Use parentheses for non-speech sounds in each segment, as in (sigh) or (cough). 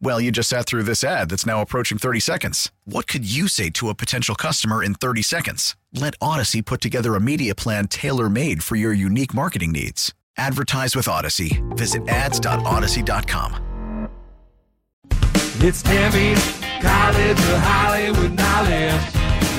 Well, you just sat through this ad that's now approaching 30 seconds. What could you say to a potential customer in 30 seconds? Let Audacy put together a media plan tailor made for your unique marketing needs. Advertise with Audacy. Visit ads.audacy.com. It's Tammy's College of Hollywood Knowledge.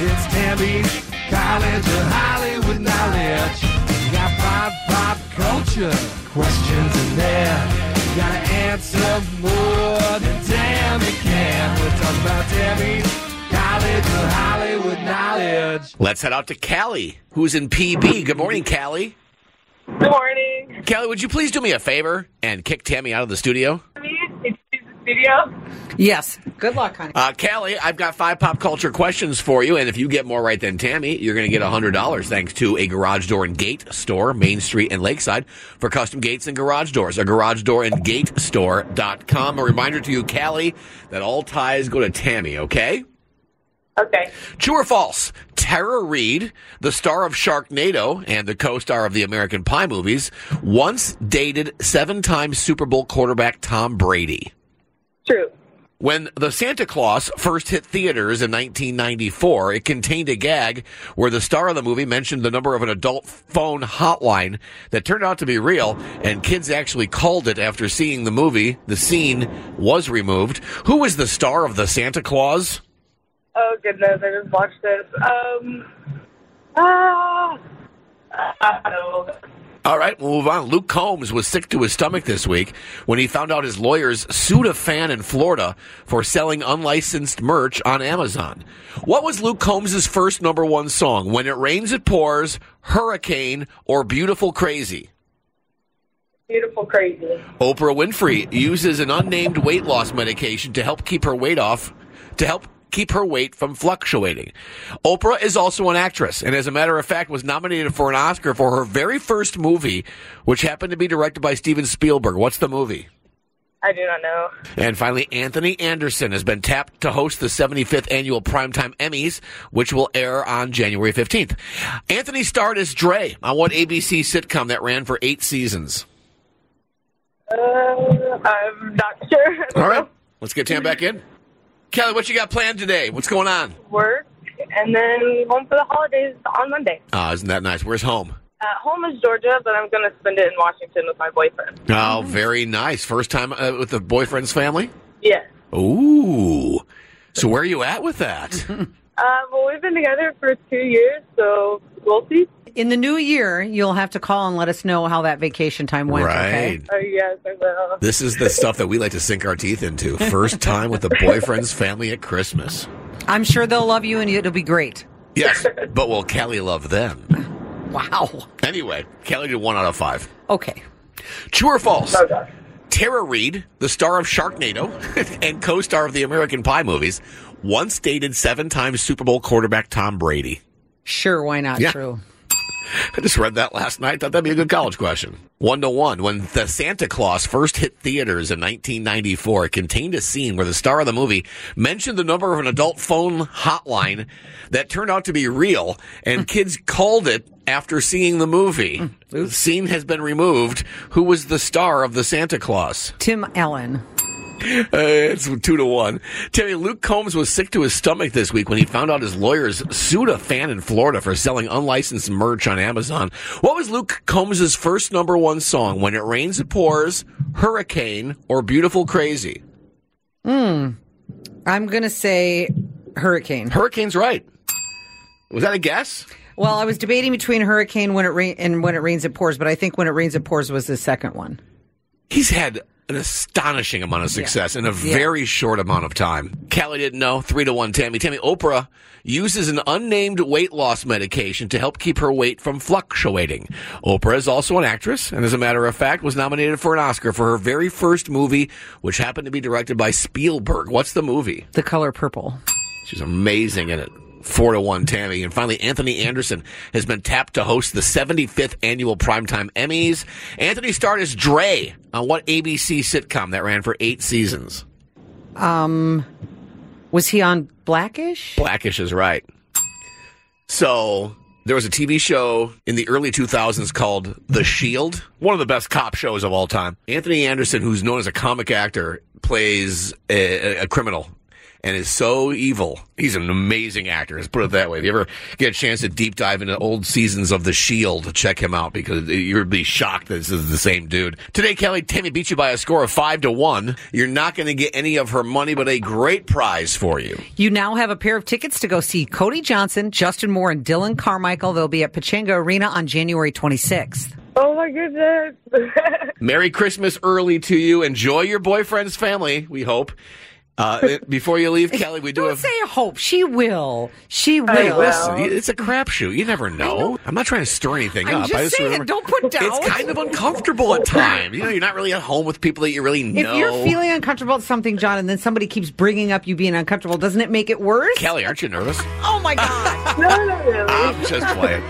It's Tammy's College of Hollywood Knowledge. You got pop, pop culture questions in there. You gotta answer more than Tammy can. We're talking about Tammy's College of Hollywood Knowledge. Let's head out to Callie, who's in PB. Good morning, Callie. Good morning. Callie, would you please do me a favor and kick Tammy out of the studio? Did you see the studio? Yes. Good luck, honey. Uh, Callie, I've got five pop culture questions for you, and if you get more right than Tammy, you're going to get $100 thanks to a garage door and gate store, Main Street and Lakeside, for custom gates and garage doors. A garage door and gate store.com. A reminder to you, Callie, that all ties go to Tammy, okay? Okay. True or false? Tara Reid, the star of Sharknado and the co-star of the American Pie movies, once dated seven-time Super Bowl quarterback Tom Brady. True. When The Santa Claus first hit theaters in 1994, it contained a gag where the star of the movie mentioned the number of an adult phone hotline that turned out to be real, and kids actually called it after seeing the movie. The scene was removed. Who was the star of The Santa Claus? Oh goodness, I just watched this. Um. Ah. I don't know. All right, we'll move on. Luke Combs was sick to his stomach this week when he found out his lawyers sued a fan in Florida for selling unlicensed merch on Amazon. What was Luke Combs' first number one song? When It Rains, It Pours, Hurricane, or Beautiful Crazy? Beautiful, crazy. Oprah Winfrey uses an unnamed weight loss medication to help keep her weight off, to help keep her weight from fluctuating. Oprah is also an actress, and as a matter of fact, was nominated for an Oscar for her very first movie, which happened to be directed by Steven Spielberg. What's the movie? I do not know. And finally, Anthony Anderson has been tapped to host the 75th annual Primetime Emmys, which will air on January 15th. Anthony starred as Dre on what ABC sitcom that ran for eight seasons? Uh, I'm not sure. All right, let's get Tam back in. Kelly, what you got planned today? What's going on? Work, and then home for the holidays on Monday. Ah, isn't that nice? Where's home? Uh, home is Georgia, but I'm going to spend it in Washington with my boyfriend. Oh, very nice. First time uh, with the boyfriend's family? Yes. Ooh. So where are you at with that? (laughs) Uh, well, we've been together for two years, so we'll see. In the new year, you'll have to call and let us know how that vacation time went. Okay. right. Oh, yes, I will. This is the stuff that we like to sink our teeth into. First time with the boyfriend's family at Christmas. I'm sure they'll love you and it'll be great. Yes, but will Kelly love them? Wow. Anyway, Kelly did one out of five. Okay. True or false? Okay. Tara Reid, the star of Sharknado (laughs) and co-star of the American Pie movies, once dated seven times Super Bowl quarterback Tom Brady. Sure, why not? Yeah. True. (laughs) I just read that last night. Thought that'd be a good college question. One to one. When The Santa Claus first hit theaters in 1994, it contained a scene where the star of the movie mentioned the number of an adult phone hotline that turned out to be real, and (laughs) kids called it after seeing the movie. Hmm. The scene has been removed. Who was the star of The Santa Claus? Tim Allen. Uh, it's two to one. Terry, Luke Combs was sick to his stomach this week when he found out his lawyers sued a fan in Florida for selling unlicensed merch on Amazon. What was Luke Combs' first number one song? When It Rains, It Pours, Hurricane, or Beautiful Crazy? Hmm. I'm going to say hurricane. Hurricane's right. Was that a guess? Well, I was debating between Hurricane when it rain and when it rains it pours, but I think when it rains it pours was the second one. He's had an astonishing amount of success in a very short amount of time. Callie didn't know. Three to one, Tammy. Tammy, Oprah uses an unnamed weight loss medication to help keep her weight from fluctuating. Oprah is also an actress, and as a matter of fact, was nominated for an Oscar for her very first movie, which happened to be directed by Spielberg. What's the movie? The color purple. She's amazing in it. Four to one, Tammy. And finally, Anthony Anderson has been tapped to host the 75th annual Primetime Emmys. Anthony starred as Dre on what ABC sitcom that ran for eight seasons? Um, was he on Blackish? Blackish is right. So there was a TV show in the early 2000s called The Shield, one of the best cop shows of all time. Anthony Anderson, who's known as a comic actor, plays a, a criminal and is so evil. He's an amazing actor. Let's put it that way. If you ever get a chance to deep dive into old seasons of The Shield, check him out because you'd be shocked that this is the same dude. Today, Kelly Tammy beat you by a score of five to one. You're not going to get any of her money, but a great prize for you. You now have a pair of tickets to go see Cody Johnson, Justin Moore, and Dillon Carmichael. They'll be at Pechanga Arena on January 26th. Oh my goodness. (laughs) Merry Christmas early to you. Enjoy your boyfriend's family, we hope. Uh, before you leave, Kelly, we do Don't have. say hope. She will. She will. I will. Listen, it's a crapshoot. You never know. I'm not trying to stir anything I'm up. just I just saying, remember don't put doubt. It's kind of uncomfortable at times. You know, you're not really at home with people that you really know. If know. you're feeling uncomfortable at something, John, and then somebody keeps bringing up you being uncomfortable, doesn't it make it worse? Kelly, aren't you nervous? Oh my God. no, not really. I'm just playing.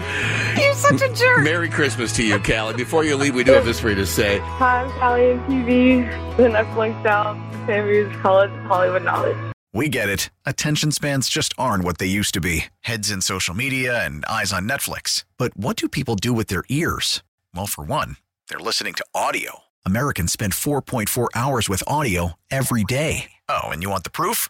You're such a jerk. Merry Christmas to you, Callie. Before you leave, we do have this for you to say. Hi, I'm Callie and TV. The Netflix down. Tammy's College of Hollywood Knowledge. We get it. Attention spans just aren't what they used to be heads in social media and eyes on Netflix. But what do people do with their ears? Well, for one, they're listening to audio. Americans spend 4.4 hours with audio every day. Oh, and you want the proof?